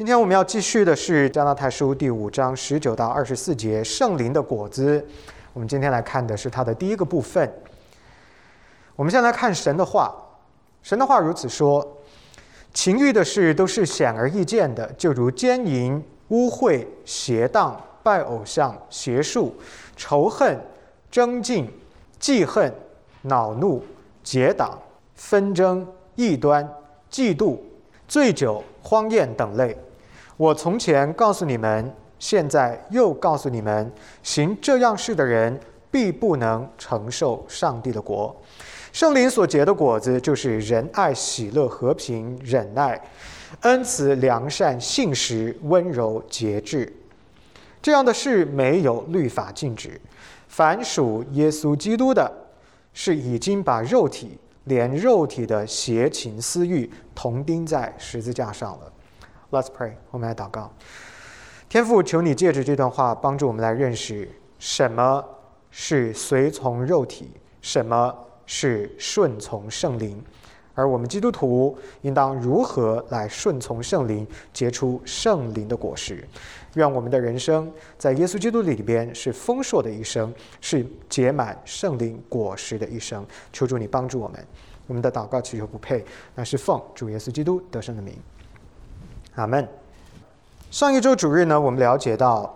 今天我们要继续的是加拉太书第五章十九到二十四节圣灵的果子。我们今天来看的是它的第一个部分。我们先来看神的话，神的话如此说：情欲的事都是显而易见的，就如奸淫、污秽、邪荡、拜偶像、邪术、仇恨、争竞、记恨、恼怒、结党、纷争、异端、嫉妒。醉酒、荒宴等类，我从前告诉你们，现在又告诉你们：行这样事的人，必不能承受上帝的国。圣灵所结的果子，就是仁爱、喜乐、和平、忍耐、恩慈、良善、信实、温柔、节制。这样的事没有律法禁止。凡属耶稣基督的，是已经把肉体。连肉体的邪情私欲同钉在十字架上了。Let's pray，我们来祷告。天父，求你借着这段话帮助我们来认识什么是随从肉体，什么是顺从圣灵，而我们基督徒应当如何来顺从圣灵，结出圣灵的果实。愿我们的人生在耶稣基督里边是丰硕的一生，是结满圣灵果实的一生。求主你帮助我们，我们的祷告祈求不配，那是奉主耶稣基督得胜的名。阿门。上一周主日呢，我们了解到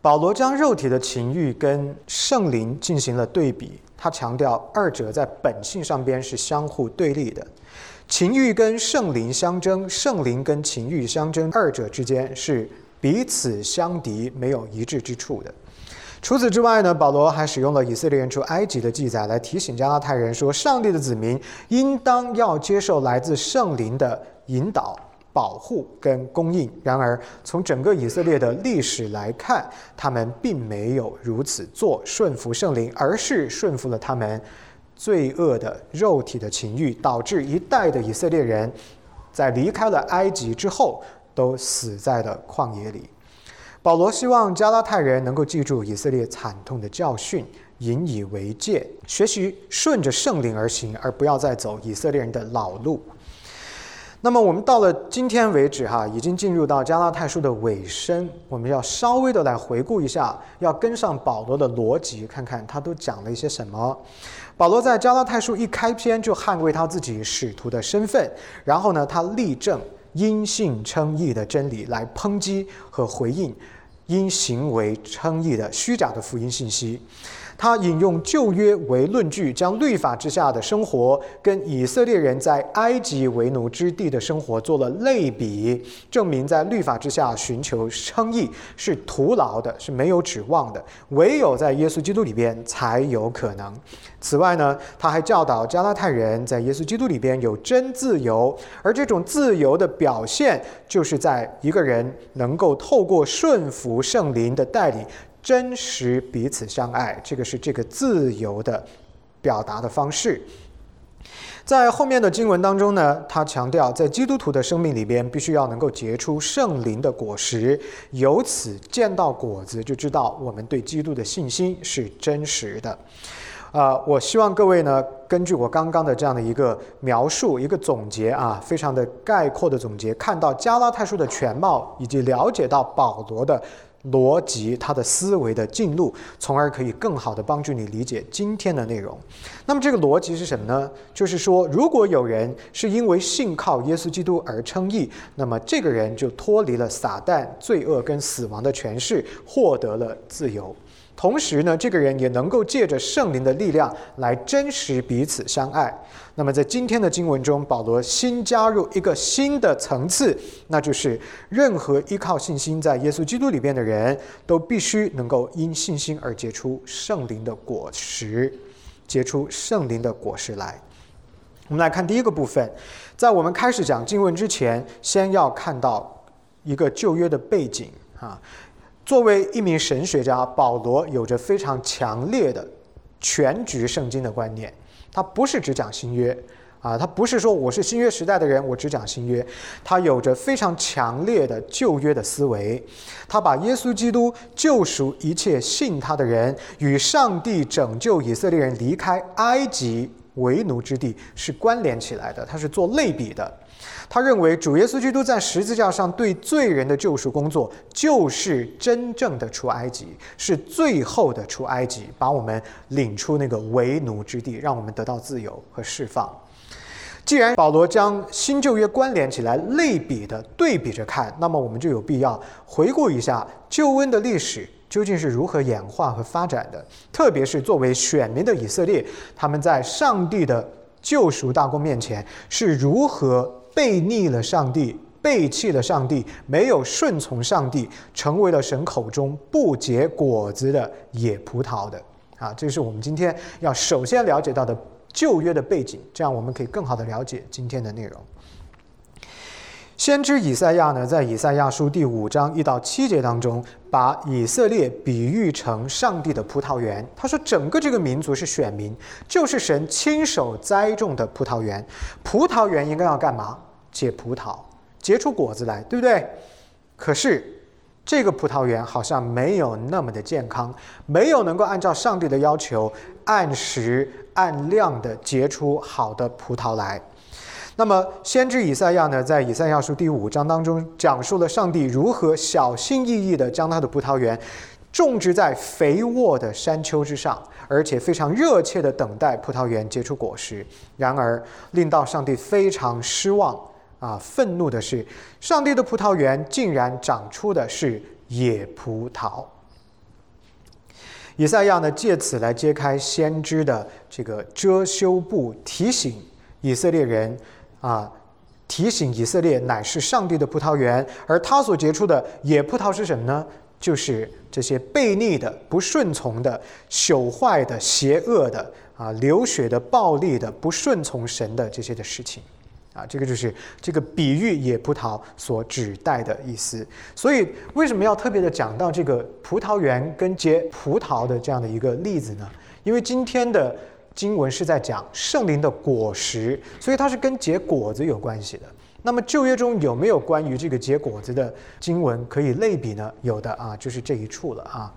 保罗将肉体的情欲跟圣灵进行了对比，他强调二者在本性上边是相互对立的。情欲跟圣灵相争，圣灵跟情欲相争，二者之间是彼此相敌，没有一致之处的。除此之外呢，保罗还使用了以色列人出埃及的记载来提醒加拉太人说，上帝的子民应当要接受来自圣灵的引导、保护跟供应。然而，从整个以色列的历史来看，他们并没有如此做，顺服圣灵，而是顺服了他们。罪恶的肉体的情欲，导致一代的以色列人，在离开了埃及之后，都死在了旷野里。保罗希望加拉太人能够记住以色列惨痛的教训，引以为戒，学习顺着圣灵而行，而不要再走以色列人的老路。那么我们到了今天为止，哈，已经进入到加拉太书的尾声，我们要稍微的来回顾一下，要跟上保罗的逻辑，看看他都讲了一些什么。保罗在加拉太书一开篇就捍卫他自己使徒的身份，然后呢，他立正因信称义的真理来抨击和回应因行为称义的虚假的福音信息。他引用旧约为论据，将律法之下的生活跟以色列人在埃及为奴之地的生活做了类比，证明在律法之下寻求称义是徒劳的，是没有指望的，唯有在耶稣基督里边才有可能。此外呢，他还教导加拉太人在耶稣基督里边有真自由，而这种自由的表现，就是在一个人能够透过顺服圣灵的带领。真实彼此相爱，这个是这个自由的表达的方式。在后面的经文当中呢，他强调，在基督徒的生命里边，必须要能够结出圣灵的果实，由此见到果子，就知道我们对基督的信心是真实的。啊，我希望各位呢，根据我刚刚的这样的一个描述、一个总结啊，非常的概括的总结，看到加拉太书的全貌，以及了解到保罗的。逻辑，他的思维的进入，从而可以更好的帮助你理解今天的内容。那么这个逻辑是什么呢？就是说，如果有人是因为信靠耶稣基督而称义，那么这个人就脱离了撒旦、罪恶跟死亡的权势，获得了自由。同时呢，这个人也能够借着圣灵的力量来真实彼此相爱。那么在今天的经文中，保罗新加入一个新的层次，那就是任何依靠信心在耶稣基督里边的人都必须能够因信心而结出圣灵的果实，结出圣灵的果实来。我们来看第一个部分，在我们开始讲经文之前，先要看到一个旧约的背景啊。作为一名神学家，保罗有着非常强烈的全局圣经的观念。他不是只讲新约啊，他不是说我是新约时代的人，我只讲新约。他有着非常强烈的旧约的思维。他把耶稣基督救赎一切信他的人，与上帝拯救以色列人离开埃及为奴之地是关联起来的，他是做类比的。他认为主耶稣基督在十字架上对罪人的救赎工作，就是真正的出埃及，是最后的出埃及，把我们领出那个为奴之地，让我们得到自由和释放。既然保罗将新旧约关联起来、类比的对比着看，那么我们就有必要回顾一下救恩的历史究竟是如何演化和发展的。特别是作为选民的以色列，他们在上帝的救赎大功面前是如何背逆了上帝、背弃了上帝、没有顺从上帝，成为了神口中不结果子的野葡萄的。啊，这是我们今天要首先了解到的。旧约的背景，这样我们可以更好的了解今天的内容。先知以赛亚呢，在以赛亚书第五章一到七节当中，把以色列比喻成上帝的葡萄园。他说，整个这个民族是选民，就是神亲手栽种的葡萄园。葡萄园应该要干嘛？结葡萄，结出果子来，对不对？可是这个葡萄园好像没有那么的健康，没有能够按照上帝的要求按时。按量的结出好的葡萄来。那么，先知以赛亚呢，在以赛亚书第五章当中，讲述了上帝如何小心翼翼地将他的葡萄园种植在肥沃的山丘之上，而且非常热切地等待葡萄园结出果实。然而，令到上帝非常失望啊，愤怒的是，上帝的葡萄园竟然长出的是野葡萄。以赛亚呢，借此来揭开先知的这个遮羞布，提醒以色列人啊，提醒以色列乃是上帝的葡萄园，而他所结出的野葡萄是什么呢？就是这些悖逆的、不顺从的、朽坏的、邪恶的啊、流血的、暴力的、不顺从神的这些的事情。啊，这个就是这个比喻野葡萄所指代的意思。所以为什么要特别的讲到这个葡萄园跟结葡萄的这样的一个例子呢？因为今天的经文是在讲圣灵的果实，所以它是跟结果子有关系的。那么旧约中有没有关于这个结果子的经文可以类比呢？有的啊，就是这一处了啊。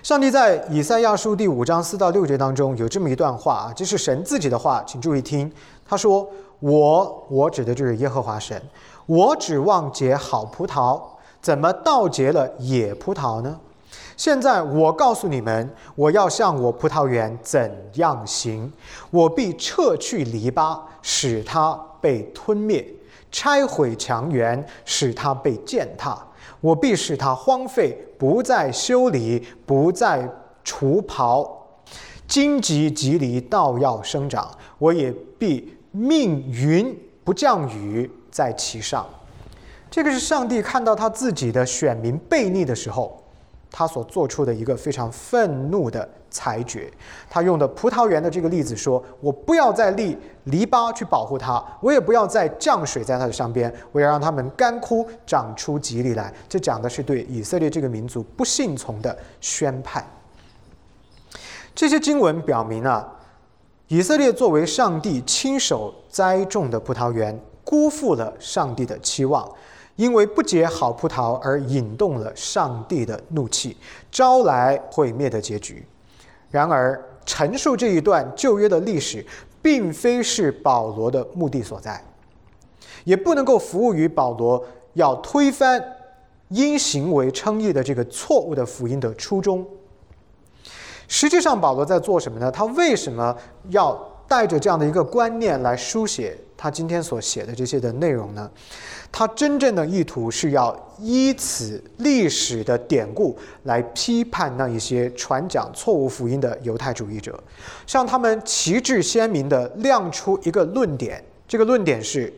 上帝在以赛亚书第五章四到六节当中有这么一段话啊，这是神自己的话，请注意听。他说。我我指的就是耶和华神，我指望结好葡萄，怎么倒结了野葡萄呢？现在我告诉你们，我要向我葡萄园怎样行？我必撤去篱笆，使它被吞灭；拆毁墙垣，使它被践踏。我必使它荒废，不再修理，不再除刨。荆棘棘藜倒要生长，我也必。命云不降雨在其上，这个是上帝看到他自己的选民悖逆的时候，他所做出的一个非常愤怒的裁决。他用的葡萄园的这个例子说：“我不要再立篱笆去保护它，我也不要再降水在它的上边，我要让他们干枯，长出吉利来。”这讲的是对以色列这个民族不信从的宣判。这些经文表明啊。以色列作为上帝亲手栽种的葡萄园，辜负了上帝的期望，因为不结好葡萄而引动了上帝的怒气，招来毁灭的结局。然而，陈述这一段旧约的历史，并非是保罗的目的所在，也不能够服务于保罗要推翻因行为称义的这个错误的福音的初衷。实际上，保罗在做什么呢？他为什么要带着这样的一个观念来书写他今天所写的这些的内容呢？他真正的意图是要依此历史的典故来批判那一些传讲错误福音的犹太主义者，向他们旗帜鲜明的亮出一个论点。这个论点是：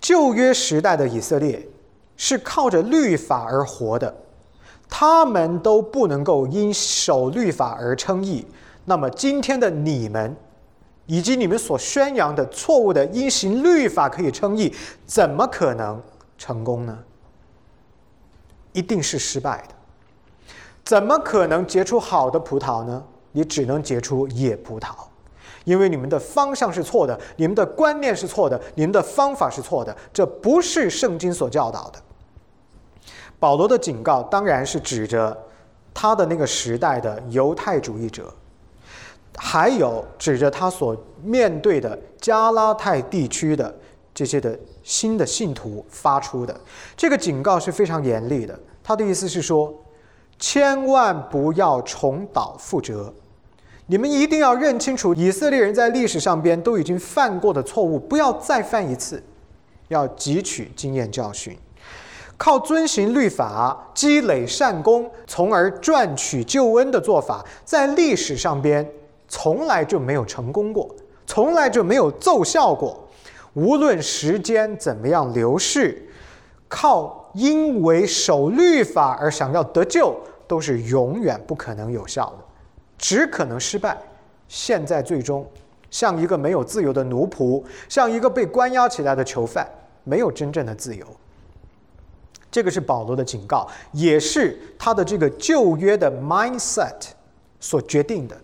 旧约时代的以色列是靠着律法而活的。他们都不能够因守律法而称义，那么今天的你们，以及你们所宣扬的错误的因行律法可以称义，怎么可能成功呢？一定是失败的。怎么可能结出好的葡萄呢？你只能结出野葡萄，因为你们的方向是错的，你们的观念是错的，你们的方法是错的，这不是圣经所教导的。保罗的警告当然是指着他的那个时代的犹太主义者，还有指着他所面对的加拉太地区的这些的新的信徒发出的这个警告是非常严厉的。他的意思是说，千万不要重蹈覆辙，你们一定要认清楚以色列人在历史上边都已经犯过的错误，不要再犯一次，要汲取经验教训。靠遵行律法积累善功，从而赚取救恩的做法，在历史上边从来就没有成功过，从来就没有奏效过。无论时间怎么样流逝，靠因为守律法而想要得救，都是永远不可能有效的，只可能失败。现在最终像一个没有自由的奴仆，像一个被关押起来的囚犯，没有真正的自由。这个是保罗的警告，也是他的这个旧约的 mindset 所决定的。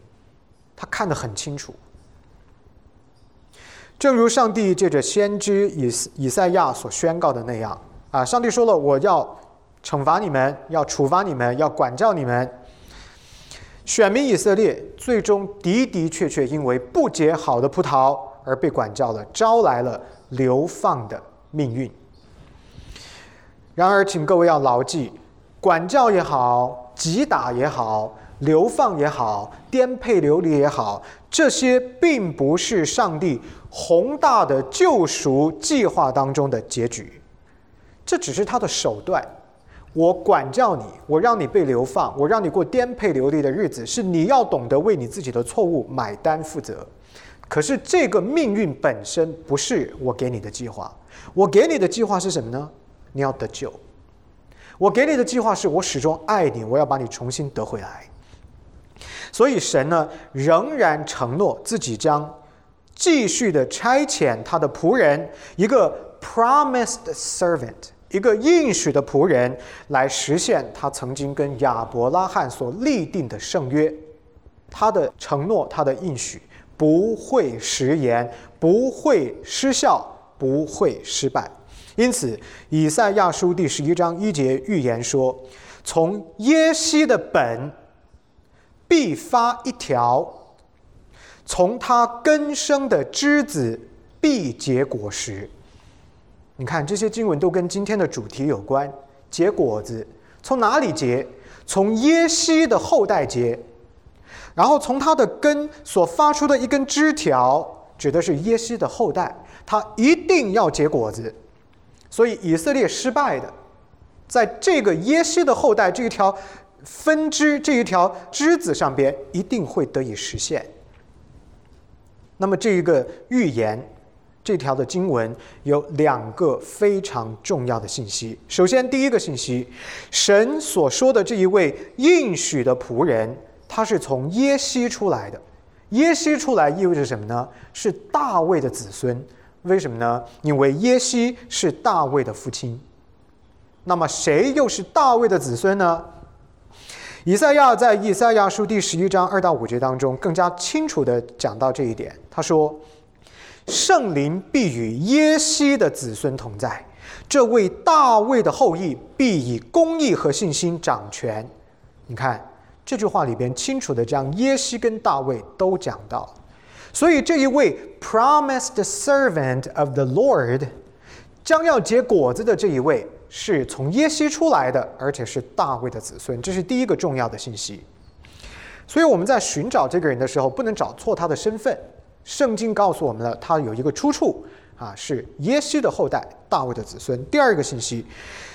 他看得很清楚，正如上帝借着先知以以赛亚所宣告的那样啊，上帝说了，我要惩罚你们，要处罚你们，要管教你们。选民以色列最终的的确确因为不结好的葡萄而被管教了，招来了流放的命运。然而，请各位要牢记，管教也好，击打也好，流放也好，颠沛流离也好，这些并不是上帝宏大的救赎计划当中的结局，这只是他的手段。我管教你，我让你被流放，我让你过颠沛流离的日子，是你要懂得为你自己的错误买单负责。可是，这个命运本身不是我给你的计划，我给你的计划是什么呢？你要得救，我给你的计划是我始终爱你，我要把你重新得回来。所以神呢，仍然承诺自己将继续的差遣他的仆人，一个 promised servant，一个应许的仆人，来实现他曾经跟亚伯拉罕所立定的圣约。他的承诺，他的应许不会食言，不会失效，不会失败。因此，以赛亚书第十一章一节预言说：“从耶西的本必发一条，从他根生的枝子必结果实。”你看，这些经文都跟今天的主题有关。结果子从哪里结？从耶西的后代结。然后从他的根所发出的一根枝条，指的是耶西的后代，他一定要结果子。所以以色列失败的，在这个耶西的后代这一条分支这一条枝子上边，一定会得以实现。那么这一个预言，这条的经文有两个非常重要的信息。首先，第一个信息，神所说的这一位应许的仆人，他是从耶西出来的。耶西出来意味着什么呢？是大卫的子孙。为什么呢？因为耶西是大卫的父亲。那么谁又是大卫的子孙呢？以赛亚在以赛亚书第十一章二到五节当中更加清楚的讲到这一点。他说：“圣灵必与耶西的子孙同在，这位大卫的后裔必以公义和信心掌权。”你看这句话里边清楚的将耶西跟大卫都讲到。所以这一位 promised servant of the Lord 将要结果子的这一位，是从耶西出来的，而且是大卫的子孙，这是第一个重要的信息。所以我们在寻找这个人的时候，不能找错他的身份。圣经告诉我们了，他有一个出处啊，是耶西的后代，大卫的子孙。第二个信息。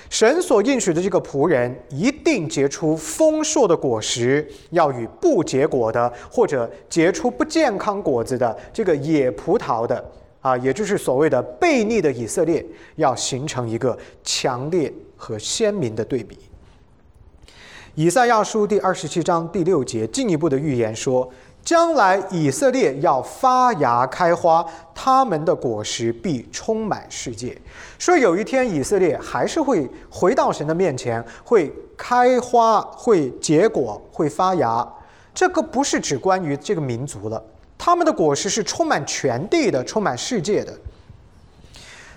神所应许的这个仆人一定结出丰硕的果实，要与不结果的或者结出不健康果子的这个野葡萄的啊，也就是所谓的悖逆的以色列，要形成一个强烈和鲜明的对比。以赛亚书第二十七章第六节进一步的预言说。将来以色列要发芽开花，他们的果实必充满世界。说有一天以色列还是会回到神的面前，会开花、会结果、会发芽。这个不是只关于这个民族了，他们的果实是充满全地的、充满世界的。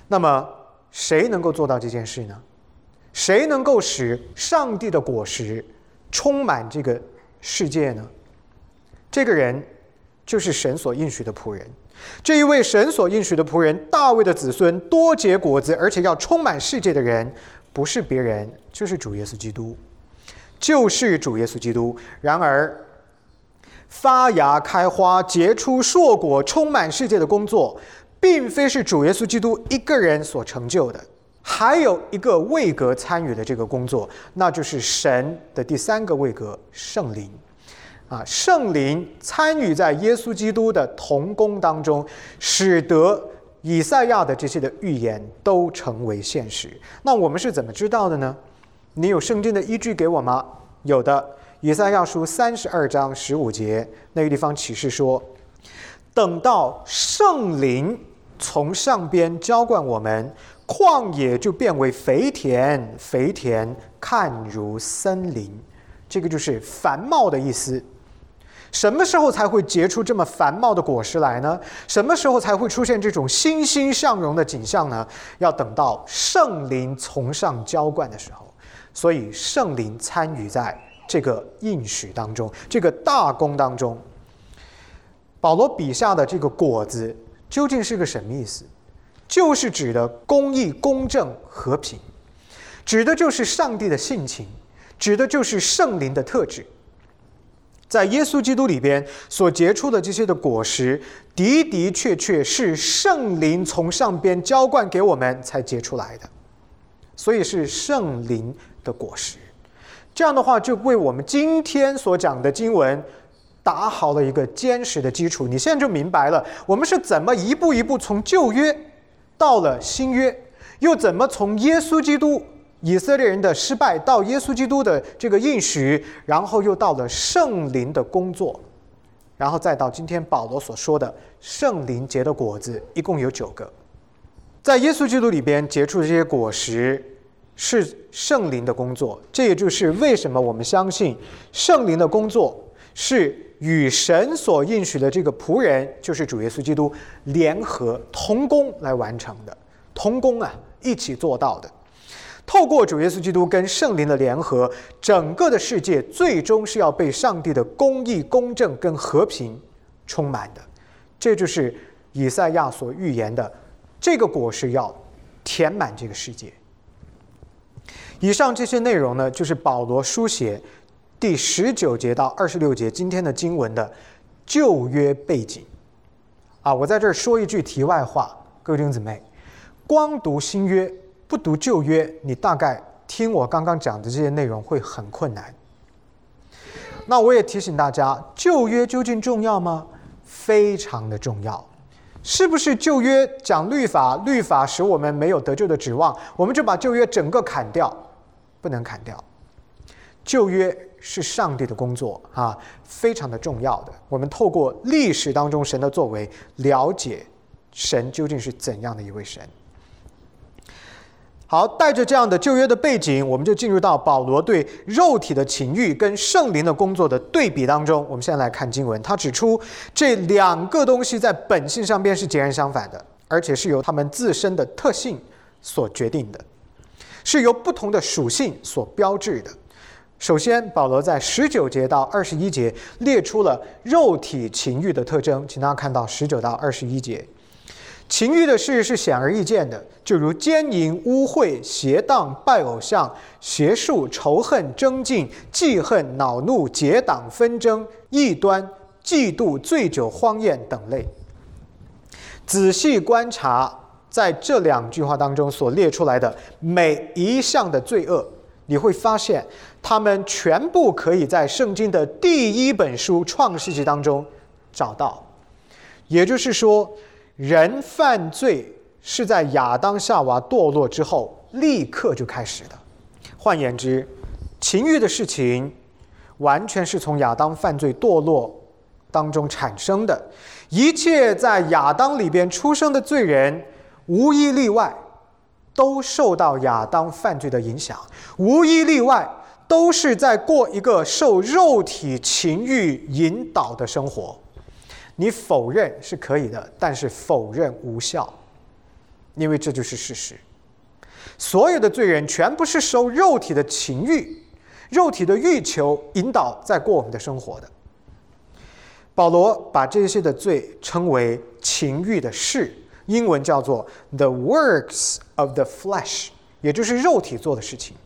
那么谁能够做到这件事呢？谁能够使上帝的果实充满这个世界呢？这个人就是神所应许的仆人。这一位神所应许的仆人，大卫的子孙，多结果子，而且要充满世界的人，不是别人，就是主耶稣基督，就是主耶稣基督。然而，发芽、开花、结出硕果、充满世界的工作，并非是主耶稣基督一个人所成就的。还有一个位格参与的这个工作，那就是神的第三个位格——圣灵。啊，圣灵参与在耶稣基督的同工当中，使得以赛亚的这些的预言都成为现实。那我们是怎么知道的呢？你有圣经的依据给我吗？有的，以赛亚书三十二章十五节那个地方启示说：“等到圣灵从上边浇灌我们。”旷野就变为肥田，肥田看如森林，这个就是繁茂的意思。什么时候才会结出这么繁茂的果实来呢？什么时候才会出现这种欣欣向荣的景象呢？要等到圣灵从上浇灌的时候。所以圣灵参与在这个应许当中，这个大功当中。保罗笔下的这个果子究竟是个什么意思？就是指的公义、公正、和平，指的就是上帝的性情，指的就是圣灵的特质。在耶稣基督里边所结出的这些的果实，的的确确是圣灵从上边浇灌给我们才结出来的，所以是圣灵的果实。这样的话，就为我们今天所讲的经文打好了一个坚实的基础。你现在就明白了，我们是怎么一步一步从旧约。到了新约，又怎么从耶稣基督以色列人的失败到耶稣基督的这个应许，然后又到了圣灵的工作，然后再到今天保罗所说的圣灵结的果子，一共有九个，在耶稣基督里边结出这些果实是圣灵的工作，这也就是为什么我们相信圣灵的工作是与神所应许的这个仆人，就是主耶稣基督联合同工来完成的，同工啊，一起做到的。透过主耶稣基督跟圣灵的联合，整个的世界最终是要被上帝的公义、公正跟和平充满的。这就是以赛亚所预言的，这个果实要填满这个世界。以上这些内容呢，就是保罗书写。第十九节到二十六节，今天的经文的旧约背景啊，我在这儿说一句题外话，各位弟兄姊妹，光读新约不读旧约，你大概听我刚刚讲的这些内容会很困难。那我也提醒大家，旧约究竟重要吗？非常的重要。是不是旧约讲律法，律法使我们没有得救的指望，我们就把旧约整个砍掉？不能砍掉，旧约。是上帝的工作啊，非常的重要的。我们透过历史当中神的作为，了解神究竟是怎样的一位神。好，带着这样的旧约的背景，我们就进入到保罗对肉体的情欲跟圣灵的工作的对比当中。我们现在来看经文，他指出这两个东西在本性上边是截然相反的，而且是由他们自身的特性所决定的，是由不同的属性所标志的。首先，保罗在十九节到二十一节列出了肉体情欲的特征，请大家看到十九到二十一节。情欲的事是显而易见的，就如奸淫、污秽、邪荡、拜偶像、邪术、仇恨、争竞、记恨、恼怒、结党纷争、异端、嫉妒、醉酒、荒宴等类。仔细观察，在这两句话当中所列出来的每一项的罪恶。你会发现，他们全部可以在圣经的第一本书《创世纪》当中找到。也就是说，人犯罪是在亚当夏娃堕落之后立刻就开始的。换言之，情欲的事情完全是从亚当犯罪堕落当中产生的。一切在亚当里边出生的罪人，无一例外。都受到亚当犯罪的影响，无一例外，都是在过一个受肉体情欲引导的生活。你否认是可以的，但是否认无效，因为这就是事实。所有的罪人全部是受肉体的情欲、肉体的欲求引导在过我们的生活的。保罗把这些的罪称为情欲的事，英文叫做 the works of the flesh，也就是肉体做的事情。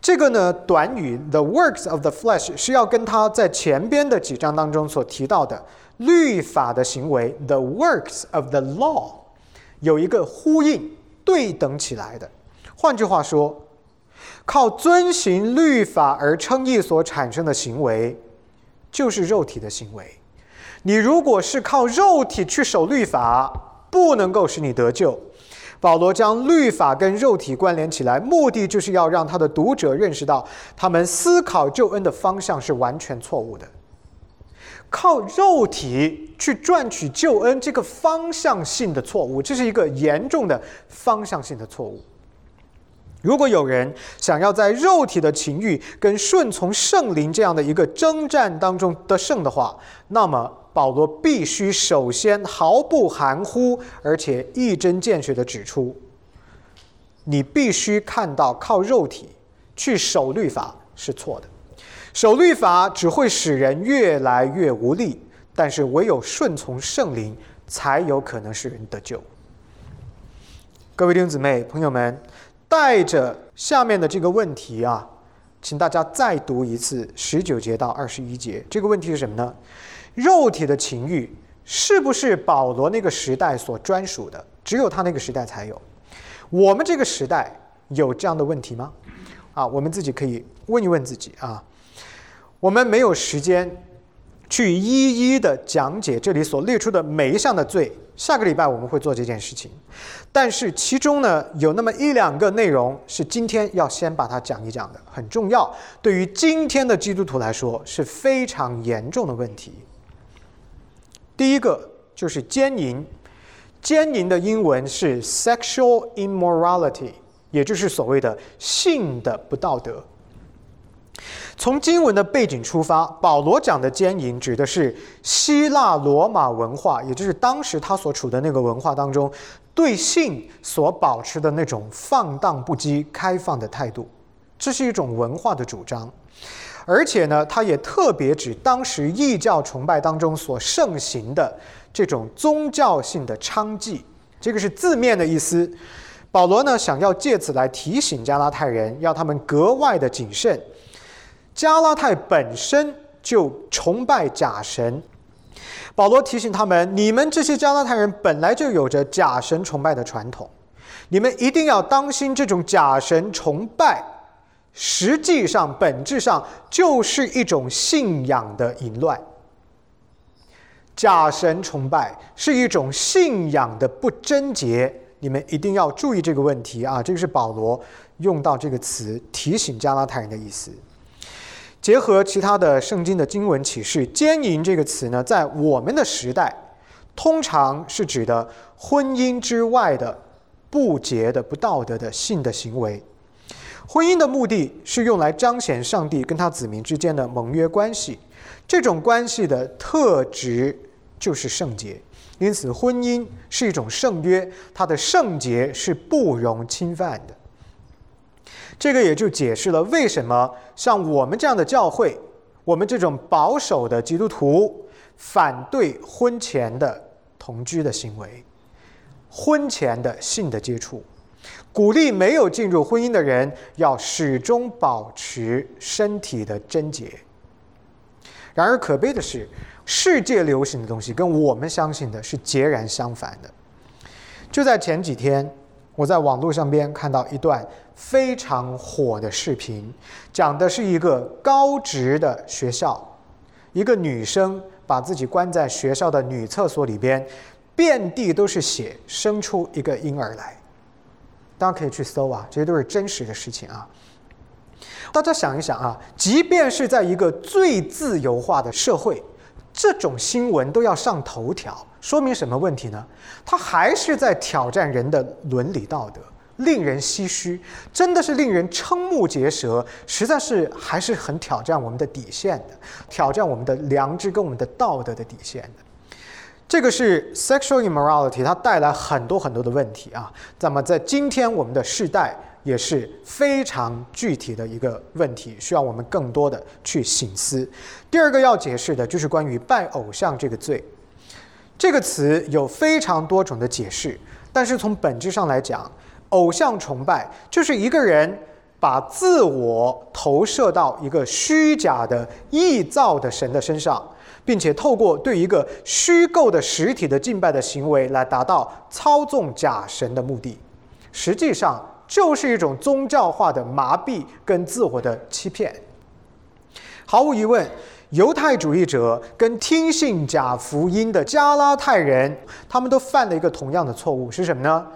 这个呢，短语 the works of the flesh 是要跟他在前边的几章当中所提到的律法的行为 the works of the law 有一个呼应对等起来的。换句话说，靠遵行律法而称义所产生的行为，就是肉体的行为。你如果是靠肉体去守律法，不能够使你得救。保罗将律法跟肉体关联起来，目的就是要让他的读者认识到，他们思考救恩的方向是完全错误的。靠肉体去赚取救恩，这个方向性的错误，这是一个严重的方向性的错误。如果有人想要在肉体的情欲跟顺从圣灵这样的一个征战当中得胜的话，那么。保罗必须首先毫不含糊，而且一针见血地指出：你必须看到靠肉体去守律法是错的，守律法只会使人越来越无力。但是唯有顺从圣灵，才有可能使人得救。各位弟兄姊妹、朋友们，带着下面的这个问题啊，请大家再读一次十九节到二十一节。这个问题是什么呢？肉体的情欲是不是保罗那个时代所专属的？只有他那个时代才有。我们这个时代有这样的问题吗？啊，我们自己可以问一问自己啊。我们没有时间去一一的讲解这里所列出的每一项的罪。下个礼拜我们会做这件事情。但是其中呢，有那么一两个内容是今天要先把它讲一讲的，很重要。对于今天的基督徒来说是非常严重的问题。第一个就是奸淫，奸淫的英文是 sexual immorality，也就是所谓的性的不道德。从经文的背景出发，保罗讲的奸淫指的是希腊罗马文化，也就是当时他所处的那个文化当中，对性所保持的那种放荡不羁、开放的态度，这是一种文化的主张。而且呢，它也特别指当时异教崇拜当中所盛行的这种宗教性的娼妓，这个是字面的意思。保罗呢，想要借此来提醒加拉太人，要他们格外的谨慎。加拉太本身就崇拜假神，保罗提醒他们：你们这些加拉太人本来就有着假神崇拜的传统，你们一定要当心这种假神崇拜。实际上，本质上就是一种信仰的淫乱。假神崇拜是一种信仰的不贞洁，你们一定要注意这个问题啊！这个是保罗用到这个词提醒加拉太人的意思。结合其他的圣经的经文启示，“奸淫”这个词呢，在我们的时代，通常是指的婚姻之外的不洁的、不道德的性的行为。婚姻的目的是用来彰显上帝跟他子民之间的盟约关系，这种关系的特质就是圣洁，因此婚姻是一种圣约，它的圣洁是不容侵犯的。这个也就解释了为什么像我们这样的教会，我们这种保守的基督徒反对婚前的同居的行为，婚前的性的接触。鼓励没有进入婚姻的人要始终保持身体的贞洁。然而可悲的是，世界流行的东西跟我们相信的是截然相反的。就在前几天，我在网络上边看到一段非常火的视频，讲的是一个高职的学校，一个女生把自己关在学校的女厕所里边，遍地都是血，生出一个婴儿来。大家可以去搜啊，这些都是真实的事情啊。大家想一想啊，即便是在一个最自由化的社会，这种新闻都要上头条，说明什么问题呢？它还是在挑战人的伦理道德，令人唏嘘，真的是令人瞠目结舌，实在是还是很挑战我们的底线的，挑战我们的良知跟我们的道德的底线的。这个是 sexual immorality，它带来很多很多的问题啊。那么在今天我们的世代，也是非常具体的一个问题，需要我们更多的去醒思。第二个要解释的就是关于拜偶像这个罪，这个词有非常多种的解释，但是从本质上来讲，偶像崇拜就是一个人把自我投射到一个虚假的、臆造的神的身上。并且透过对一个虚构的实体的敬拜的行为来达到操纵假神的目的，实际上就是一种宗教化的麻痹跟自我的欺骗。毫无疑问，犹太主义者跟听信假福音的加拉太人，他们都犯了一个同样的错误，是什么呢？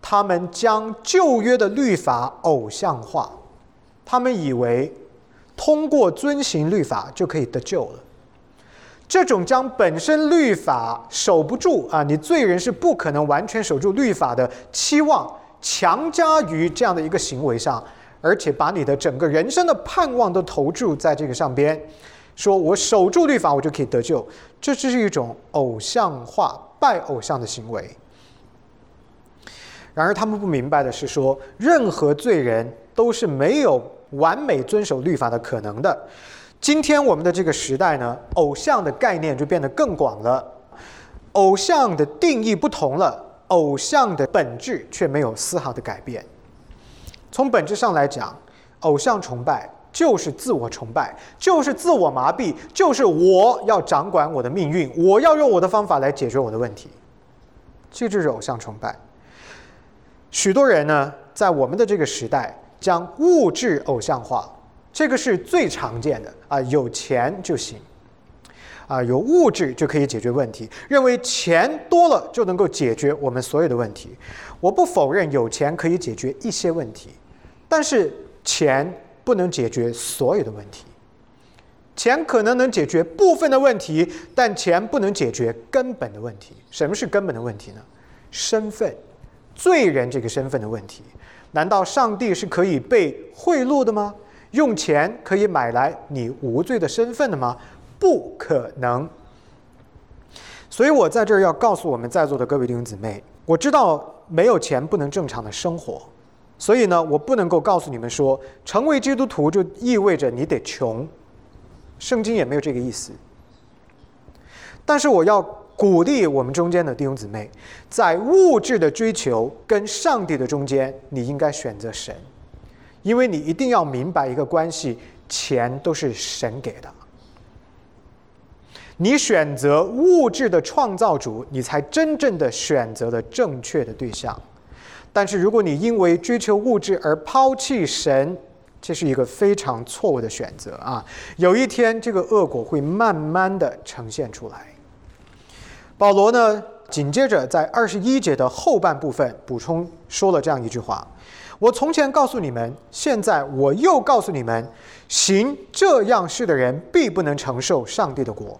他们将旧约的律法偶像化，他们以为通过遵行律法就可以得救了。这种将本身律法守不住啊，你罪人是不可能完全守住律法的期望，强加于这样的一个行为上，而且把你的整个人生的盼望都投注在这个上边，说我守住律法，我就可以得救，这就是一种偶像化、拜偶像的行为。然而他们不明白的是，说任何罪人都是没有完美遵守律法的可能的。今天我们的这个时代呢，偶像的概念就变得更广了，偶像的定义不同了，偶像的本质却没有丝毫的改变。从本质上来讲，偶像崇拜就是自我崇拜，就是自我麻痹，就是我要掌管我的命运，我要用我的方法来解决我的问题，这就是偶像崇拜。许多人呢，在我们的这个时代，将物质偶像化。这个是最常见的啊，有钱就行，啊，有物质就可以解决问题，认为钱多了就能够解决我们所有的问题。我不否认有钱可以解决一些问题，但是钱不能解决所有的问题。钱可能能解决部分的问题，但钱不能解决根本的问题。什么是根本的问题呢？身份，罪人这个身份的问题。难道上帝是可以被贿赂的吗？用钱可以买来你无罪的身份的吗？不可能。所以我在这儿要告诉我们在座的各位弟兄姊妹，我知道没有钱不能正常的生活，所以呢，我不能够告诉你们说，成为基督徒就意味着你得穷。圣经也没有这个意思。但是我要鼓励我们中间的弟兄姊妹，在物质的追求跟上帝的中间，你应该选择神。因为你一定要明白一个关系，钱都是神给的。你选择物质的创造主，你才真正的选择了正确的对象。但是如果你因为追求物质而抛弃神，这是一个非常错误的选择啊！有一天，这个恶果会慢慢的呈现出来。保罗呢，紧接着在二十一节的后半部分补充说了这样一句话。我从前告诉你们，现在我又告诉你们：行这样事的人，必不能承受上帝的国。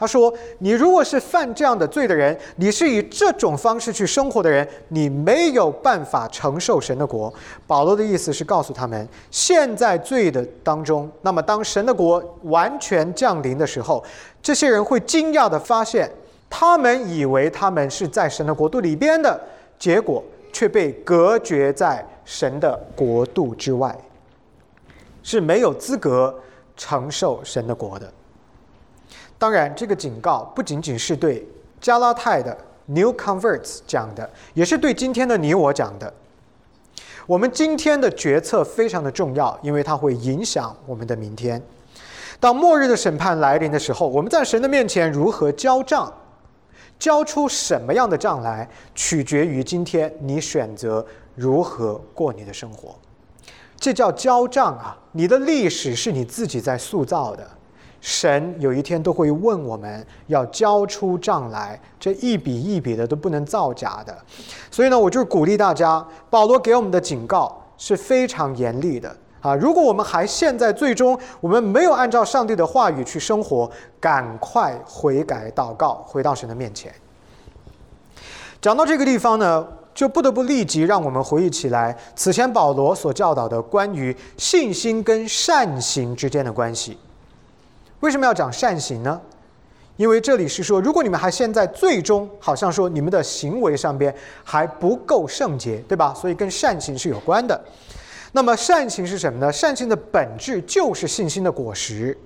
他说：“你如果是犯这样的罪的人，你是以这种方式去生活的人，你没有办法承受神的国。”保罗的意思是告诉他们，现在罪的当中，那么当神的国完全降临的时候，这些人会惊讶地发现，他们以为他们是在神的国度里边的，结果却被隔绝在。神的国度之外，是没有资格承受神的国的。当然，这个警告不仅仅是对加拉太的 New Converts 讲的，也是对今天的你我讲的。我们今天的决策非常的重要，因为它会影响我们的明天。当末日的审判来临的时候，我们在神的面前如何交账，交出什么样的账来，取决于今天你选择。如何过你的生活？这叫交账啊！你的历史是你自己在塑造的，神有一天都会问我们要交出账来，这一笔一笔的都不能造假的。所以呢，我就是鼓励大家，保罗给我们的警告是非常严厉的啊！如果我们还陷在最终我们没有按照上帝的话语去生活，赶快悔改祷告，回到神的面前。讲到这个地方呢。就不得不立即让我们回忆起来，此前保罗所教导的关于信心跟善行之间的关系。为什么要讲善行呢？因为这里是说，如果你们还陷在最终，好像说你们的行为上边还不够圣洁，对吧？所以跟善行是有关的。那么善行是什么呢？善行的本质就是信心的果实。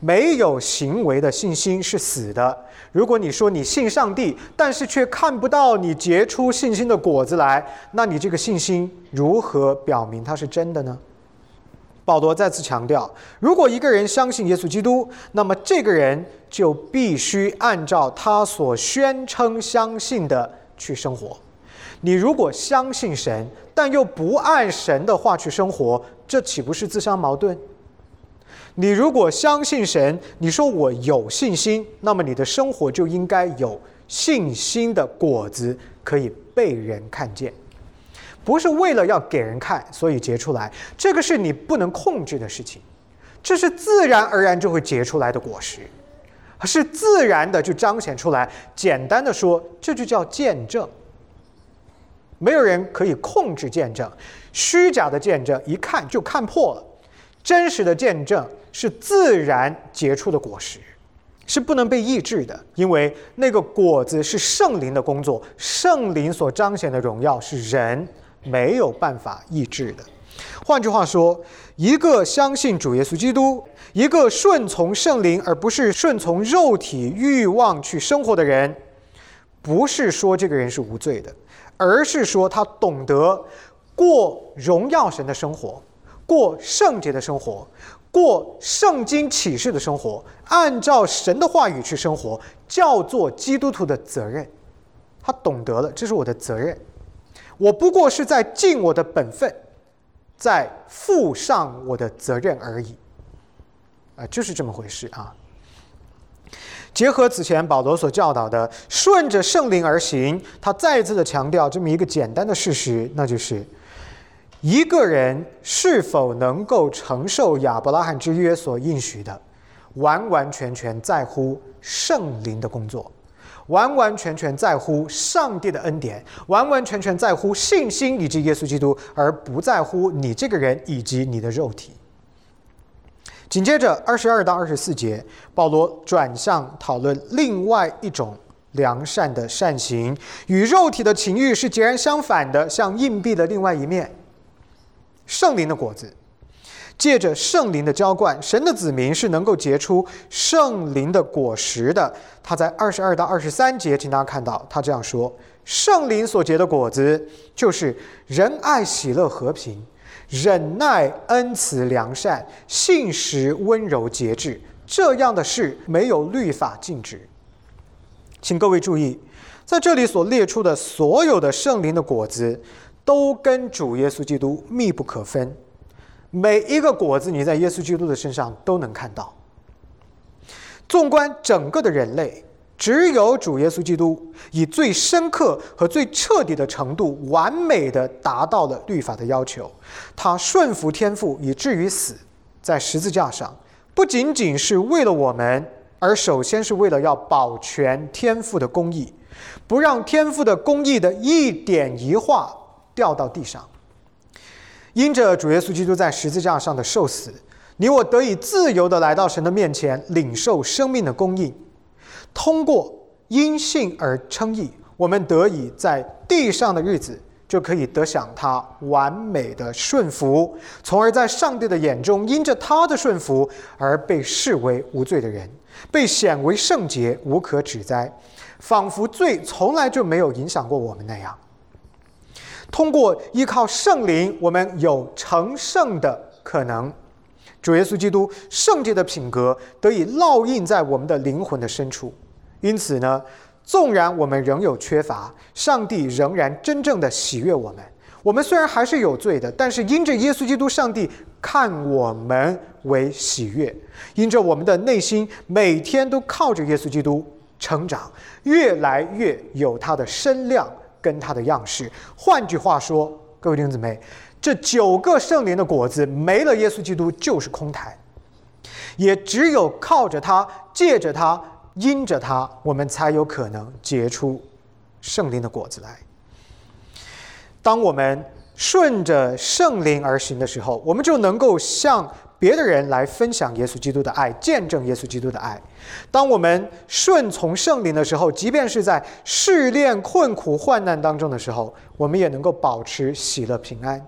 没有行为的信心是死的。如果你说你信上帝，但是却看不到你结出信心的果子来，那你这个信心如何表明它是真的呢？保罗再次强调，如果一个人相信耶稣基督，那么这个人就必须按照他所宣称相信的去生活。你如果相信神，但又不按神的话去生活，这岂不是自相矛盾？你如果相信神，你说我有信心，那么你的生活就应该有信心的果子可以被人看见。不是为了要给人看，所以结出来，这个是你不能控制的事情，这是自然而然就会结出来的果实，是自然的就彰显出来。简单的说，这就叫见证。没有人可以控制见证，虚假的见证一看就看破了，真实的见证是自然结出的果实，是不能被抑制的，因为那个果子是圣灵的工作，圣灵所彰显的荣耀是人。没有办法抑制的。换句话说，一个相信主耶稣基督、一个顺从圣灵而不是顺从肉体欲望去生活的人，不是说这个人是无罪的，而是说他懂得过荣耀神的生活，过圣洁的生活，过圣经启示的生活，按照神的话语去生活，叫做基督徒的责任。他懂得了，这是我的责任。我不过是在尽我的本分，在负上我的责任而已，啊，就是这么回事啊。结合此前保罗所教导的，顺着圣灵而行，他再次的强调这么一个简单的事实，那就是一个人是否能够承受亚伯拉罕之约所应许的，完完全全在乎圣灵的工作。完完全全在乎上帝的恩典，完完全全在乎信心以及耶稣基督，而不在乎你这个人以及你的肉体。紧接着二十二到二十四节，保罗转向讨论另外一种良善的善行，与肉体的情欲是截然相反的，像硬币的另外一面。圣灵的果子。借着圣灵的浇灌，神的子民是能够结出圣灵的果实的。他在二十二到二十三节，请大家看到，他这样说：圣灵所结的果子，就是仁爱、喜乐、和平、忍耐、恩慈、良善、信实、温柔、节制。这样的事没有律法禁止。请各位注意，在这里所列出的所有的圣灵的果子，都跟主耶稣基督密不可分。每一个果子，你在耶稣基督的身上都能看到。纵观整个的人类，只有主耶稣基督以最深刻和最彻底的程度，完美的达到了律法的要求。他顺服天父，以至于死在十字架上，不仅仅是为了我们，而首先是为了要保全天父的公义，不让天父的公义的一点一画掉到地上。因着主耶稣基督在十字架上的受死，你我得以自由的来到神的面前，领受生命的供应。通过因信而称义，我们得以在地上的日子就可以得享他完美的顺服，从而在上帝的眼中，因着他的顺服而被视为无罪的人，被显为圣洁、无可指摘，仿佛罪从来就没有影响过我们那样。通过依靠圣灵，我们有成圣的可能。主耶稣基督圣洁的品格得以烙印在我们的灵魂的深处。因此呢，纵然我们仍有缺乏，上帝仍然真正的喜悦我们。我们虽然还是有罪的，但是因着耶稣基督，上帝看我们为喜悦。因着我们的内心每天都靠着耶稣基督成长，越来越有他的身量。跟他的样式，换句话说，各位弟兄姊妹，这九个圣灵的果子没了，耶稣基督就是空谈。也只有靠着他，借着他，因着他，我们才有可能结出圣灵的果子来。当我们顺着圣灵而行的时候，我们就能够向别的人来分享耶稣基督的爱，见证耶稣基督的爱。当我们顺从圣灵的时候，即便是在试炼、困苦、患难当中的时候，我们也能够保持喜乐平安，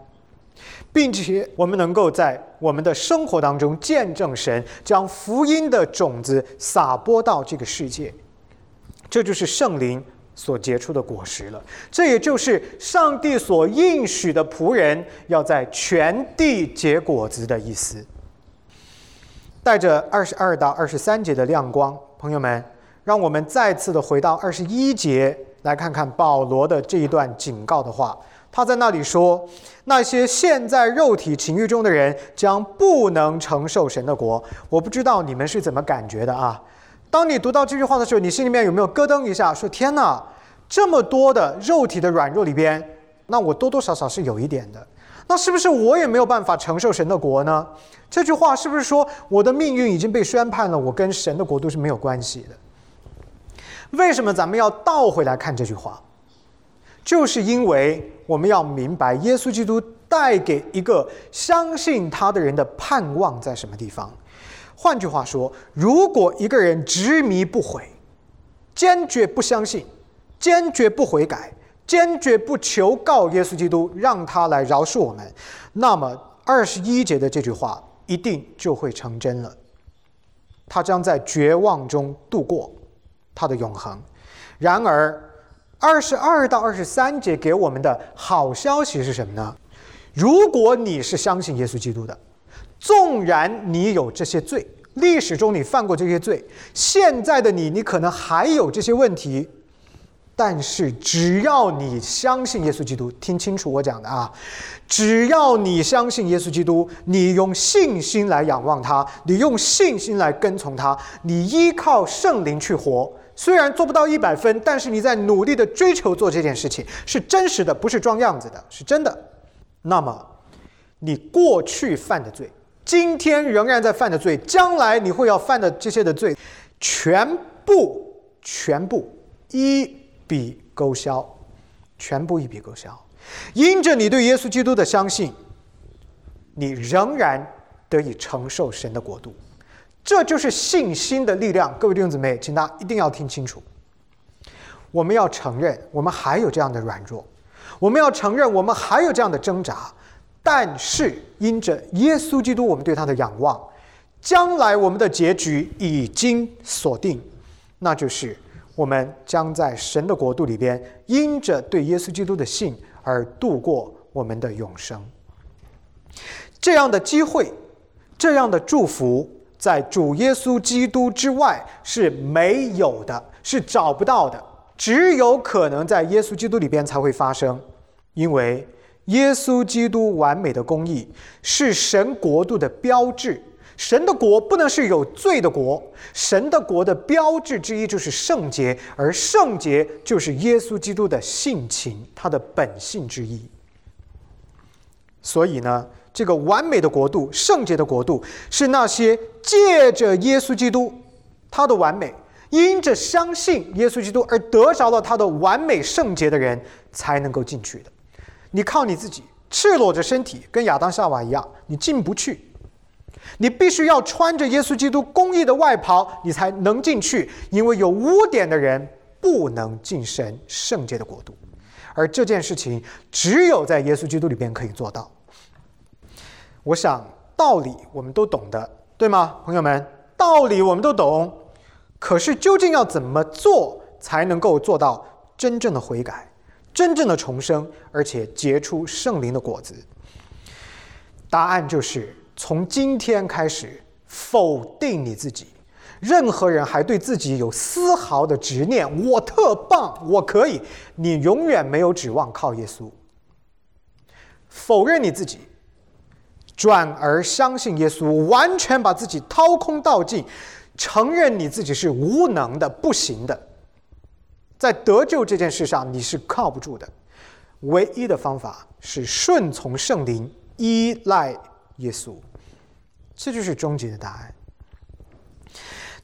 并且我们能够在我们的生活当中见证神将福音的种子撒播到这个世界。这就是圣灵。所结出的果实了，这也就是上帝所应许的仆人要在全地结果子的意思。带着二十二到二十三节的亮光，朋友们，让我们再次的回到二十一节，来看看保罗的这一段警告的话。他在那里说：“那些陷在肉体情欲中的人，将不能承受神的国。”我不知道你们是怎么感觉的啊？当你读到这句话的时候，你心里面有没有咯噔一下？说天哪，这么多的肉体的软弱里边，那我多多少少是有一点的。那是不是我也没有办法承受神的国呢？这句话是不是说我的命运已经被宣判了？我跟神的国度是没有关系的？为什么咱们要倒回来看这句话？就是因为我们要明白耶稣基督带给一个相信他的人的盼望在什么地方。换句话说，如果一个人执迷不悔，坚决不相信，坚决不悔改，坚决不求告耶稣基督，让他来饶恕我们，那么二十一节的这句话一定就会成真了。他将在绝望中度过他的永恒。然而，二十二到二十三节给我们的好消息是什么呢？如果你是相信耶稣基督的。纵然你有这些罪，历史中你犯过这些罪，现在的你，你可能还有这些问题，但是只要你相信耶稣基督，听清楚我讲的啊，只要你相信耶稣基督，你用信心来仰望他，你用信心来跟从他，你依靠圣灵去活，虽然做不到一百分，但是你在努力的追求做这件事情，是真实的，不是装样子的，是真的。那么，你过去犯的罪。今天仍然在犯的罪，将来你会要犯的这些的罪，全部全部一笔勾销，全部一笔勾销。因着你对耶稣基督的相信，你仍然得以承受神的国度。这就是信心的力量。各位弟兄姊妹，请大家一定要听清楚。我们要承认，我们还有这样的软弱；我们要承认，我们还有这样的挣扎。但是，因着耶稣基督，我们对他的仰望，将来我们的结局已经锁定，那就是我们将在神的国度里边，因着对耶稣基督的信而度过我们的永生。这样的机会，这样的祝福，在主耶稣基督之外是没有的，是找不到的，只有可能在耶稣基督里边才会发生，因为。耶稣基督完美的公义是神国度的标志。神的国不能是有罪的国，神的国的标志之一就是圣洁，而圣洁就是耶稣基督的性情，他的本性之一。所以呢，这个完美的国度、圣洁的国度，是那些借着耶稣基督他的完美，因着相信耶稣基督而得着了他的完美圣洁的人才能够进去的。你靠你自己，赤裸着身体，跟亚当夏娃一样，你进不去。你必须要穿着耶稣基督公义的外袍，你才能进去。因为有污点的人不能进神圣洁的国度，而这件事情只有在耶稣基督里边可以做到。我想道理我们都懂的，对吗，朋友们？道理我们都懂，可是究竟要怎么做才能够做到真正的悔改？真正的重生，而且结出圣灵的果子。答案就是从今天开始否定你自己。任何人还对自己有丝毫的执念，我特棒，我可以，你永远没有指望靠耶稣。否认你自己，转而相信耶稣，完全把自己掏空道尽，承认你自己是无能的、不行的。在得救这件事上，你是靠不住的。唯一的方法是顺从圣灵，依赖耶稣，这就是终极的答案。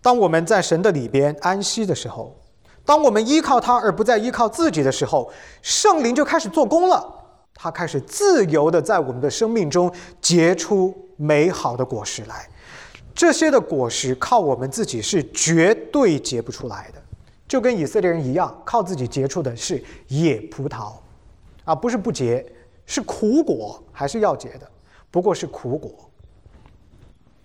当我们在神的里边安息的时候，当我们依靠他而不再依靠自己的时候，圣灵就开始做工了。他开始自由的在我们的生命中结出美好的果实来。这些的果实靠我们自己是绝对结不出来的，就跟以色列人一样，靠自己结出的是野葡萄，啊，不是不结，是苦果，还是要结的，不过是苦果。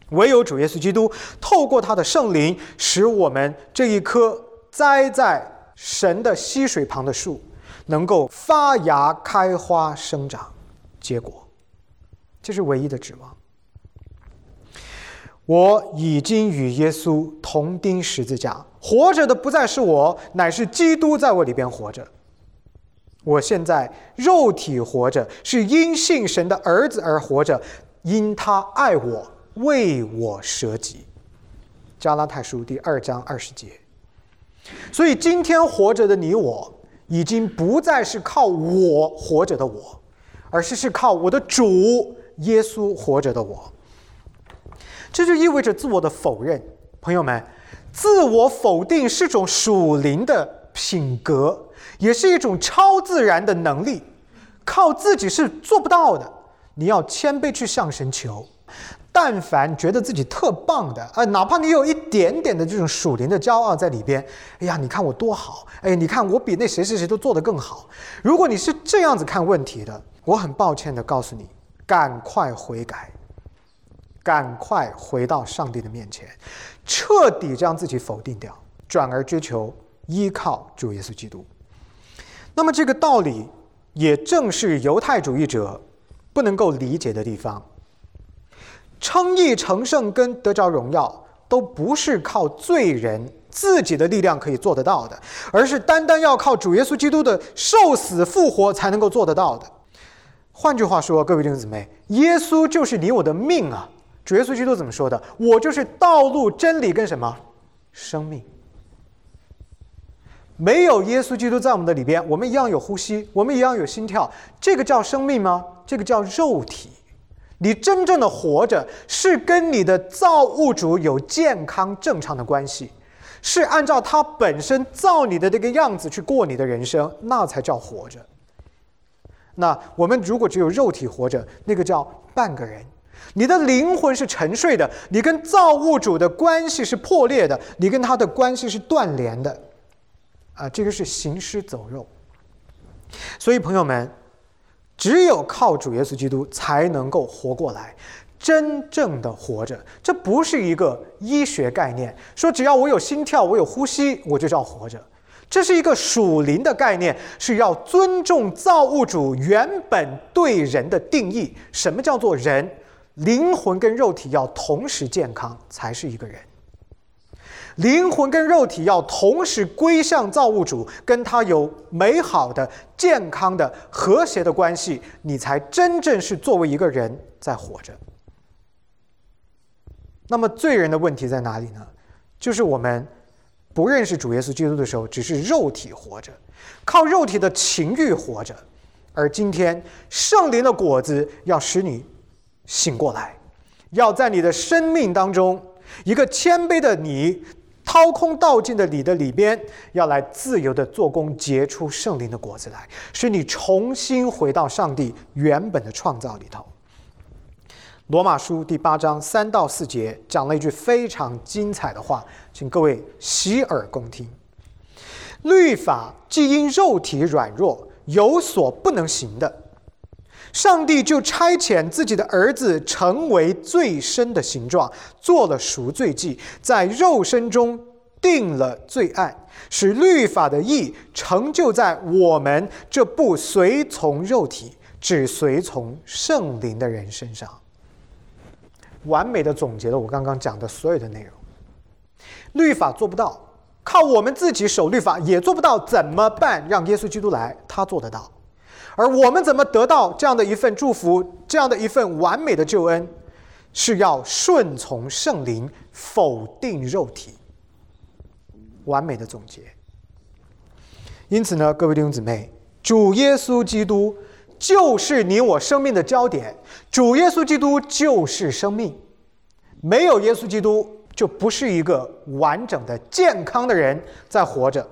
唯有主耶稣基督透过他的圣灵，使我们这一棵栽在神的溪水旁的树，能够发芽、开花、生长、结果，这是唯一的指望。我已经与耶稣同钉十字架，活着的不再是我，乃是基督在我里边活着。我现在肉体活着，是因信神的儿子而活着，因他爱我，为我舍己。加拉太书第二章二十节。所以今天活着的你我，已经不再是靠我活着的我，而是是靠我的主耶稣活着的我。这就意味着自我的否认，朋友们，自我否定是种属灵的品格，也是一种超自然的能力，靠自己是做不到的。你要谦卑去向神求。但凡觉得自己特棒的，呃，哪怕你有一点点的这种属灵的骄傲在里边，哎呀，你看我多好，哎，你看我比那谁谁谁都做得更好。如果你是这样子看问题的，我很抱歉的告诉你，赶快悔改。赶快回到上帝的面前，彻底将自己否定掉，转而追求依靠主耶稣基督。那么这个道理也正是犹太主义者不能够理解的地方。称义成圣跟得着荣耀都不是靠罪人自己的力量可以做得到的，而是单单要靠主耶稣基督的受死复活才能够做得到的。换句话说，各位弟兄姊妹，耶稣就是你我的命啊！主耶稣基督怎么说的？我就是道路、真理跟什么生命。没有耶稣基督在我们的里边，我们一样有呼吸，我们一样有心跳。这个叫生命吗？这个叫肉体。你真正的活着，是跟你的造物主有健康正常的关系，是按照他本身造你的这个样子去过你的人生，那才叫活着。那我们如果只有肉体活着，那个叫半个人。你的灵魂是沉睡的，你跟造物主的关系是破裂的，你跟他的关系是断联的，啊，这个是行尸走肉。所以朋友们，只有靠主耶稣基督才能够活过来，真正的活着。这不是一个医学概念，说只要我有心跳，我有呼吸，我就叫活着。这是一个属灵的概念，是要尊重造物主原本对人的定义。什么叫做人？灵魂跟肉体要同时健康，才是一个人。灵魂跟肉体要同时归向造物主，跟他有美好的、健康的、和谐的关系，你才真正是作为一个人在活着。那么罪人的问题在哪里呢？就是我们不认识主耶稣基督的时候，只是肉体活着，靠肉体的情欲活着，而今天圣灵的果子要使你。醒过来，要在你的生命当中，一个谦卑的你，掏空道尽的你的里边，要来自由的做工，结出圣灵的果子来，使你重新回到上帝原本的创造里头。罗马书第八章三到四节讲了一句非常精彩的话，请各位洗耳恭听：律法既因肉体软弱有所不能行的。上帝就差遣自己的儿子成为最深的形状，做了赎罪祭，在肉身中定了罪案，使律法的义成就在我们这不随从肉体、只随从圣灵的人身上。完美的总结了我刚刚讲的所有的内容。律法做不到，靠我们自己守律法也做不到，怎么办？让耶稣基督来，他做得到。而我们怎么得到这样的一份祝福，这样的一份完美的救恩，是要顺从圣灵，否定肉体。完美的总结。因此呢，各位弟兄姊妹，主耶稣基督就是你我生命的焦点，主耶稣基督就是生命。没有耶稣基督，就不是一个完整的、健康的人在活着。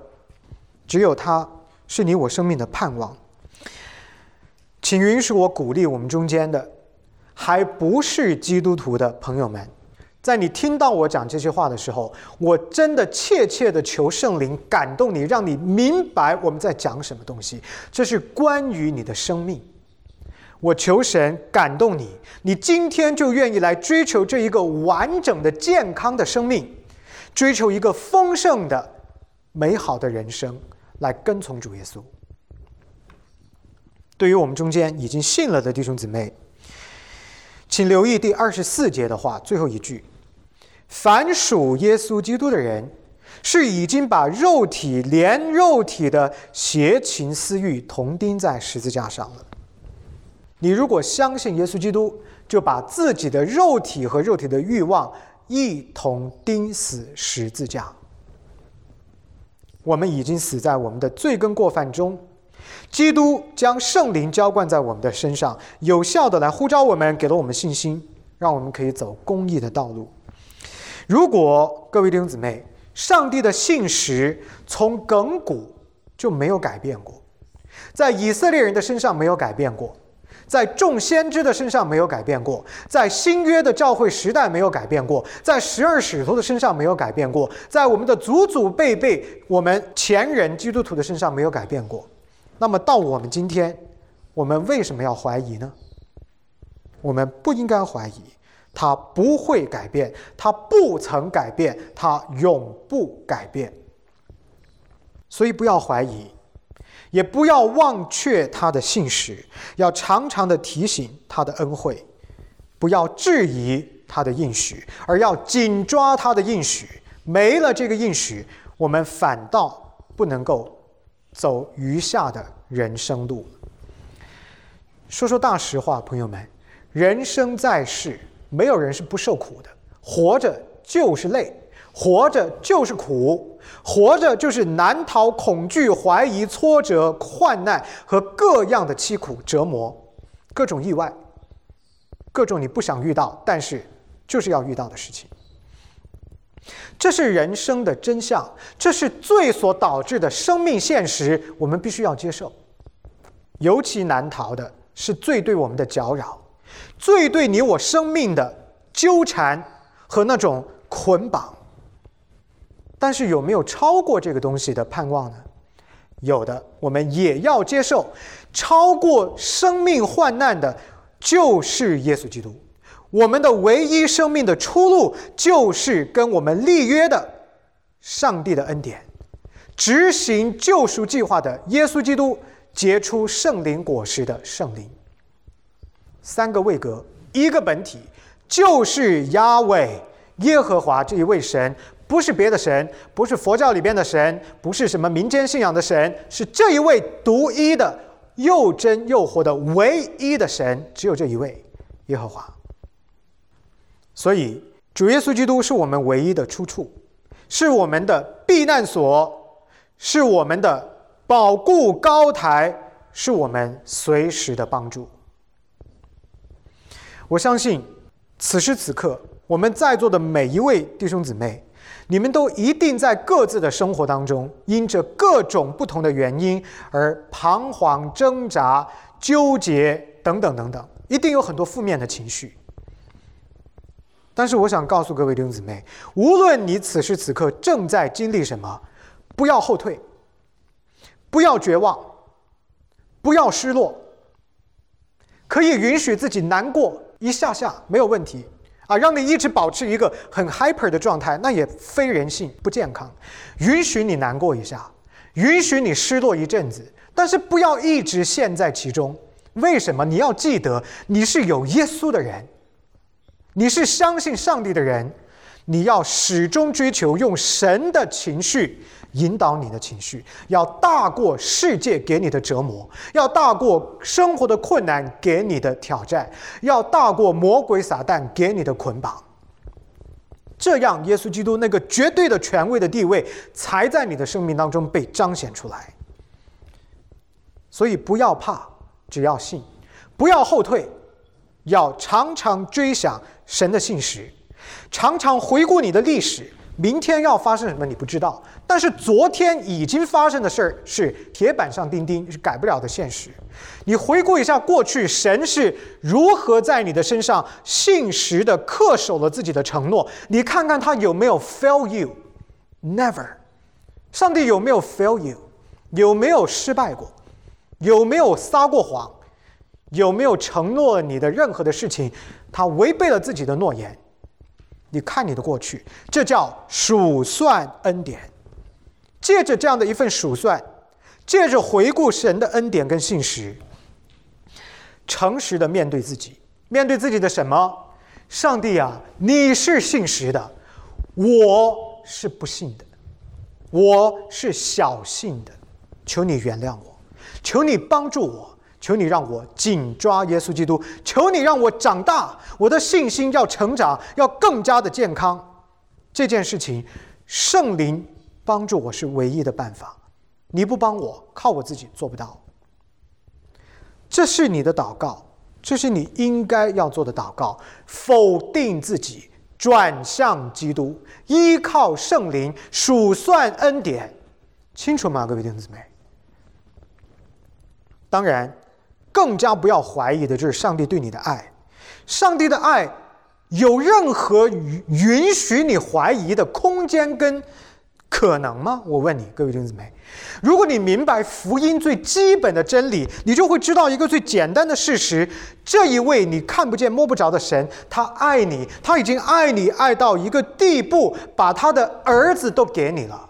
只有他是你我生命的盼望。请允许我鼓励我们中间的还不是基督徒的朋友们，在你听到我讲这些话的时候，我真的切切的求圣灵感动你，让你明白我们在讲什么东西。这是关于你的生命。我求神感动你，你今天就愿意来追求这一个完整的、健康的生命，追求一个丰盛的、美好的人生，来跟从主耶稣。对于我们中间已经信了的弟兄姊妹，请留意第二十四节的话，最后一句：“凡属耶稣基督的人，是已经把肉体连肉体的邪情私欲同钉在十字架上了。”你如果相信耶稣基督，就把自己的肉体和肉体的欲望一同钉死十字架。我们已经死在我们的罪跟过犯中，基督将圣灵浇灌在我们的身上，有效的来呼召我们，给了我们信心，让我们可以走公义的道路。如果各位弟兄姊妹，上帝的信实从亘古就没有改变过，在以色列人的身上没有改变过。在众先知的身上没有改变过，在新约的教会时代没有改变过，在十二使徒的身上没有改变过，在我们的祖祖辈辈、我们前人基督徒的身上没有改变过。那么到我们今天，我们为什么要怀疑呢？我们不应该怀疑，他不会改变，他不曾改变，他永不改变。所以不要怀疑。也不要忘却他的信实，要常常的提醒他的恩惠，不要质疑他的应许，而要紧抓他的应许。没了这个应许，我们反倒不能够走余下的人生路。说说大实话，朋友们，人生在世，没有人是不受苦的，活着就是累。活着就是苦，活着就是难逃恐惧、怀疑、挫折、患难和各样的凄苦折磨，各种意外，各种你不想遇到，但是就是要遇到的事情。这是人生的真相，这是罪所导致的生命现实，我们必须要接受。尤其难逃的是罪对我们的搅扰，罪对你我生命的纠缠和那种捆绑。但是有没有超过这个东西的盼望呢？有的，我们也要接受。超过生命患难的，就是耶稣基督。我们的唯一生命的出路，就是跟我们立约的上帝的恩典，执行救赎计划的耶稣基督，结出圣灵果实的圣灵。三个位格，一个本体，就是亚伟耶和华这一位神。不是别的神，不是佛教里边的神，不是什么民间信仰的神，是这一位独一的、又真又活的唯一的神，只有这一位，耶和华。所以，主耶稣基督是我们唯一的出处，是我们的避难所，是我们的保护高台，是我们随时的帮助。我相信，此时此刻，我们在座的每一位弟兄姊妹。你们都一定在各自的生活当中，因着各种不同的原因而彷徨、挣扎、纠结等等等等，一定有很多负面的情绪。但是，我想告诉各位弟兄姊妹，无论你此时此刻正在经历什么，不要后退，不要绝望，不要失落，可以允许自己难过一下下，没有问题。啊，让你一直保持一个很 hyper 的状态，那也非人性，不健康。允许你难过一下，允许你失落一阵子，但是不要一直陷在其中。为什么？你要记得，你是有耶稣的人，你是相信上帝的人，你要始终追求用神的情绪。引导你的情绪，要大过世界给你的折磨，要大过生活的困难给你的挑战，要大过魔鬼撒旦给你的捆绑。这样，耶稣基督那个绝对的权威的地位，才在你的生命当中被彰显出来。所以，不要怕，只要信，不要后退，要常常追想神的信实，常常回顾你的历史。明天要发生什么你不知道，但是昨天已经发生的事儿是铁板上钉钉，是改不了的现实。你回顾一下过去，神是如何在你的身上信实的恪守了自己的承诺，你看看他有没有 fail you？Never。上帝有没有 fail you？有没有失败过？有没有撒过谎？有没有承诺你的任何的事情，他违背了自己的诺言？你看你的过去，这叫数算恩典。借着这样的一份数算，借着回顾神的恩典跟信实，诚实的面对自己，面对自己的什么？上帝啊，你是信实的，我是不信的，我是小信的，求你原谅我，求你帮助我。求你让我紧抓耶稣基督，求你让我长大，我的信心要成长，要更加的健康。这件事情，圣灵帮助我是唯一的办法。你不帮我，靠我自己做不到。这是你的祷告，这是你应该要做的祷告。否定自己，转向基督，依靠圣灵，数算恩典，清楚吗，各位弟兄姊妹？当然。更加不要怀疑的就是上帝对你的爱，上帝的爱有任何允许你怀疑的空间跟可能吗？我问你，各位弟兄姊妹，如果你明白福音最基本的真理，你就会知道一个最简单的事实：这一位你看不见摸不着的神，他爱你，他已经爱你爱到一个地步，把他的儿子都给你了，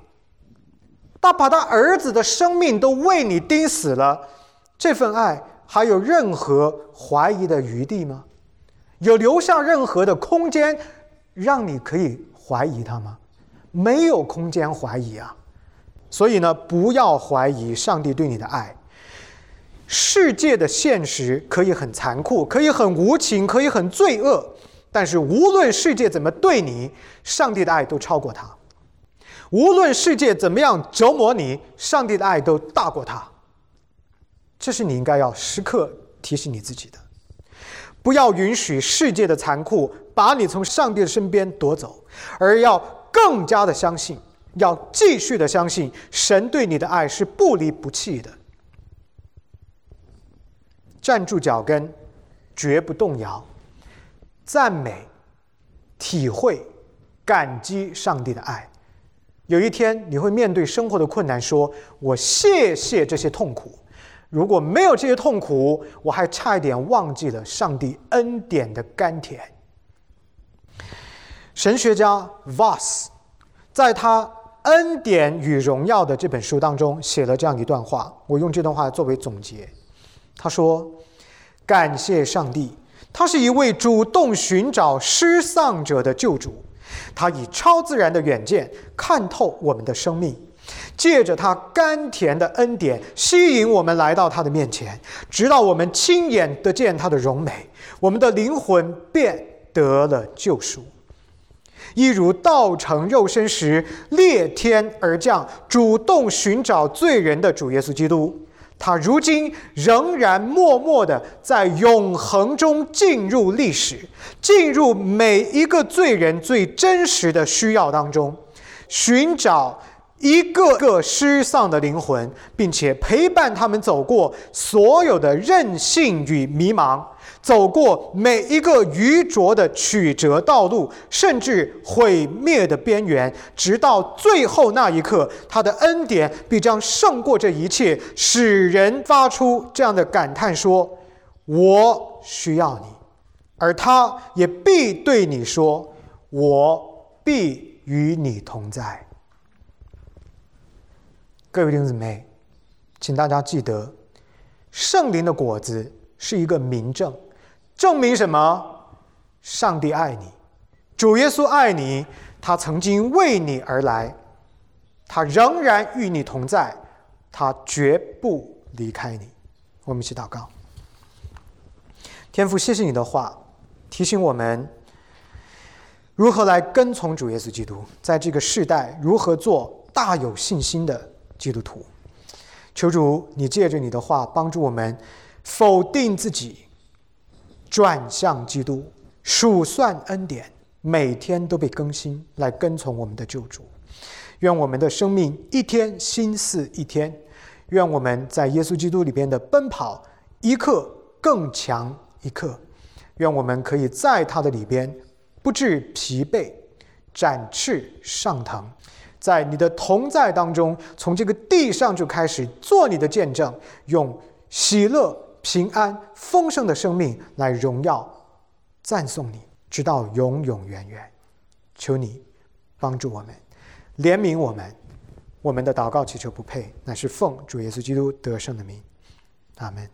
他把他儿子的生命都为你钉死了，这份爱。还有任何怀疑的余地吗？有留下任何的空间，让你可以怀疑他吗？没有空间怀疑啊！所以呢，不要怀疑上帝对你的爱。世界的现实可以很残酷，可以很无情，可以很罪恶，但是无论世界怎么对你，上帝的爱都超过他；无论世界怎么样折磨你，上帝的爱都大过他。这是你应该要时刻提醒你自己的，不要允许世界的残酷把你从上帝的身边夺走，而要更加的相信，要继续的相信神对你的爱是不离不弃的。站住脚跟，绝不动摇，赞美、体会、感激上帝的爱。有一天你会面对生活的困难，说：“我谢谢这些痛苦。”如果没有这些痛苦，我还差一点忘记了上帝恩典的甘甜。神学家 Voss 在他《恩典与荣耀》的这本书当中写了这样一段话，我用这段话作为总结。他说：“感谢上帝，他是一位主动寻找失丧者的救主，他以超自然的远见看透我们的生命。”借着他甘甜的恩典，吸引我们来到他的面前，直到我们亲眼得见他的荣美，我们的灵魂便得了救赎。一如道成肉身时裂天而降，主动寻找罪人的主耶稣基督，他如今仍然默默的在永恒中进入历史，进入每一个罪人最真实的需要当中，寻找。一个个失丧的灵魂，并且陪伴他们走过所有的任性与迷茫，走过每一个愚拙的曲折道路，甚至毁灭的边缘，直到最后那一刻，他的恩典必将胜过这一切，使人发出这样的感叹：说，我需要你，而他也必对你说，我必与你同在。各位弟兄姊妹，请大家记得，圣灵的果子是一个明证，证明什么？上帝爱你，主耶稣爱你，他曾经为你而来，他仍然与你同在，他绝不离开你。我们一起祷告。天父，谢谢你的话，提醒我们如何来跟从主耶稣基督，在这个世代如何做大有信心的。基督徒，求主，你借着你的话帮助我们否定自己，转向基督，数算恩典，每天都被更新，来跟从我们的救主。愿我们的生命一天新似一天，愿我们在耶稣基督里边的奔跑一刻更强一刻，愿我们可以在他的里边不致疲惫，展翅上腾，在你的同在当中，从这个地上就开始做你的见证，用喜乐、平安、丰盛的生命来荣耀、赞颂你，直到永永远远。求你帮助我们。怜悯我们，我们的祷告祈求不配，乃是奉主耶稣基督得胜的名，阿门。